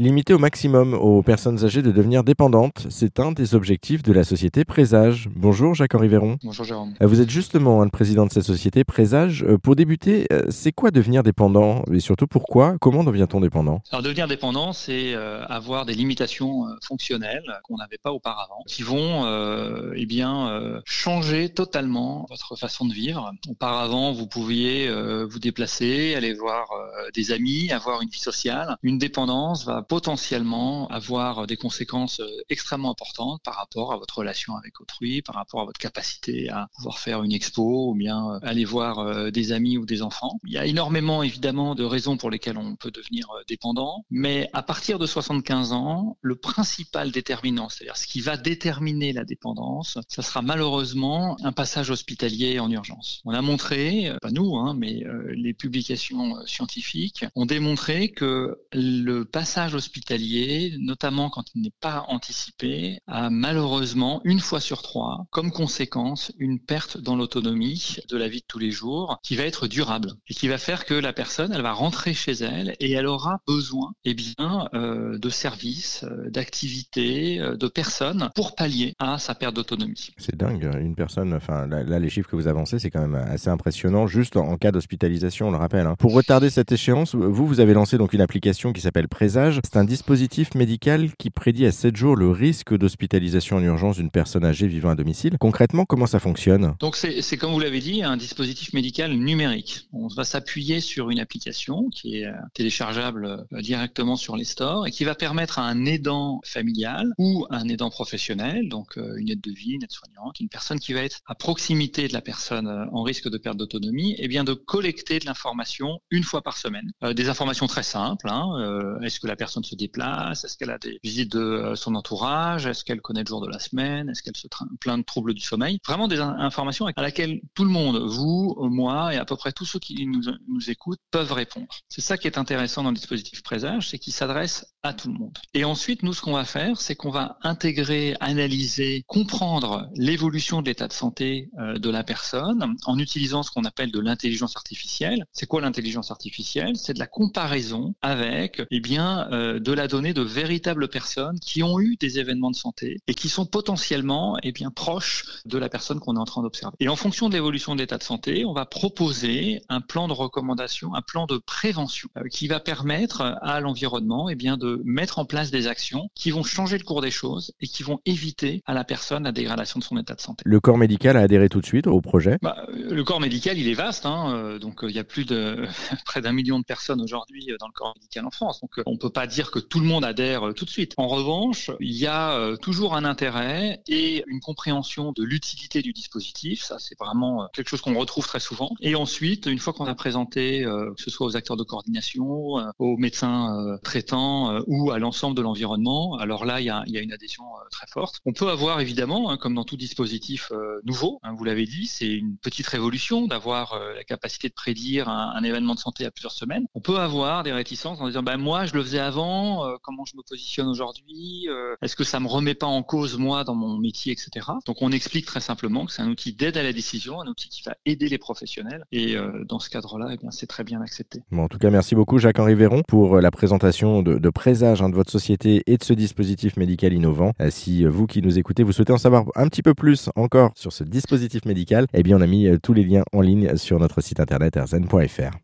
Limiter au maximum aux personnes âgées de devenir dépendantes, c'est un des objectifs de la société Présage. Bonjour Jacques-Henri Véron. Bonjour Jérôme. Euh, vous êtes justement le président de cette société Présage. Euh, pour débuter, euh, c'est quoi devenir dépendant Et surtout pourquoi? Comment devient-on dépendant? Alors devenir dépendant, c'est avoir des limitations fonctionnelles qu'on n'avait pas auparavant, qui vont eh bien changer totalement votre façon de vivre. Auparavant, vous pouviez vous déplacer, aller voir des amis, avoir une vie sociale. Une dépendance va potentiellement avoir des conséquences euh, extrêmement importantes par rapport à votre relation avec autrui, par rapport à votre capacité à pouvoir faire une expo ou bien euh, aller voir euh, des amis ou des enfants. Il y a énormément évidemment de raisons pour lesquelles on peut devenir dépendant, mais à partir de 75 ans, le principal déterminant, c'est-à-dire ce qui va déterminer la dépendance, ça sera malheureusement un passage hospitalier en urgence. On a montré, pas nous, hein, mais les publications scientifiques ont démontré que le passage hospitalier, notamment quand il n'est pas anticipé, a malheureusement, une fois sur trois, comme conséquence, une perte dans l'autonomie de la vie de tous les jours qui va être durable et qui va faire que la personne, elle va rentrer chez elle et elle aura besoin eh bien, euh, de services, euh, d'activités, euh, de personnes pour pallier à sa perte d'autonomie. C'est dingue, une personne, enfin là, les chiffres que vous avancez, c'est quand même assez impressionnant, juste en, cas d'hospitalisation, on le rappelle. Hein. Pour retarder cette échéance, vous, vous avez lancé donc une application qui s'appelle Présage. C'est un dispositif médical qui prédit à 7 jours le risque d'hospitalisation en urgence d'une personne âgée vivant à domicile. Concrètement, comment ça fonctionne? Donc c'est comme vous l'avez dit, un dispositif médical numérique. On va s'appuyer sur une application qui est euh, téléchargeable euh, directement sur les stores et qui va permettre à un aidant familial ou un aidant professionnel, donc euh, une aide de vie, une aide soignante, une personne qui va être à proximité de la personne en risque de perte d'autonomie, et eh bien de collecter de l'information une fois par semaine. des informations très simples. Hein, est-ce que la personne se déplace? Est-ce qu'elle a des visites de euh, son entourage? Est-ce qu'elle connaît le jour de la semaine? Est-ce qu'elle se plaint de troubles du sommeil? Vraiment des informations à laquelle tout le monde, vous, moi et à peu près tous ceux qui nous, nous écoutent peuvent répondre. C'est ça qui est intéressant dans le dispositif Présage, c'est qu'il s'adresse à tout le monde. Et ensuite, nous, ce qu'on va faire, c'est qu'on va intégrer, analyser, comprendre l'évolution de l'état de santé euh, de la personne en utilisant ce qu'on appelle de l'intelligence artificielle. C'est quoi l'intelligence artificielle? C'est de la comparaison avec, eh bien, euh, de la donnée de véritables personnes qui ont eu des événements de santé et qui sont potentiellement eh bien, proches de la personne qu'on est en train d'observer. Et en fonction de l'évolution de l'état de santé, on va proposer un plan de recommandation, un plan de prévention euh, qui va permettre à l'environnement eh bien, de mettre en place des actions qui vont changer le cours des choses et qui vont éviter à la personne la dégradation de son état de santé. Le corps médical a adhéré tout de suite au projet? Bah, Le corps médical, il est vaste. Hein, donc il y a plus de près d'un million de personnes aujourd'hui dans le corps médical en France. Donc on peut pas dire que tout le monde adhère euh, tout de suite. En revanche, il y a euh, toujours un intérêt et une compréhension de l'utilité du dispositif. Ça, c'est vraiment euh, quelque chose qu'on retrouve très souvent. Et ensuite, une fois qu'on a présenté, que ce soit aux acteurs de coordination, aux médecins traitants ou à l'ensemble de l'environnement, alors là, il y a, il y a une adhésion très forte. On peut avoir évidemment, hein, comme dans tout dispositif nouveau, hein, vous l'avez dit, c'est une petite révolution d'avoir la capacité de prédire un, un, événement de santé à plusieurs semaines. On peut avoir des réticences en disant, ben moi, je le faisais avant, euh, comment je me positionne aujourd'hui, euh, est-ce que ça me remet pas en cause moi dans mon métier, etc. Donc on explique très simplement que c'est un outil d'aide à la décision, un outil qui va aider les professionnels, et euh, dans ce cadre-là, eh bien c'est très bien accepté. En tout cas, merci beaucoup Jacques-Henri Véron pour la présentation de, de présage hein, de votre société et de ce dispositif médical innovant. si vous qui nous écoutez, vous souhaitez en savoir un petit peu plus encore sur ce dispositif médical, eh bien on a mis tous les liens en ligne sur notre site internet rzn.fr.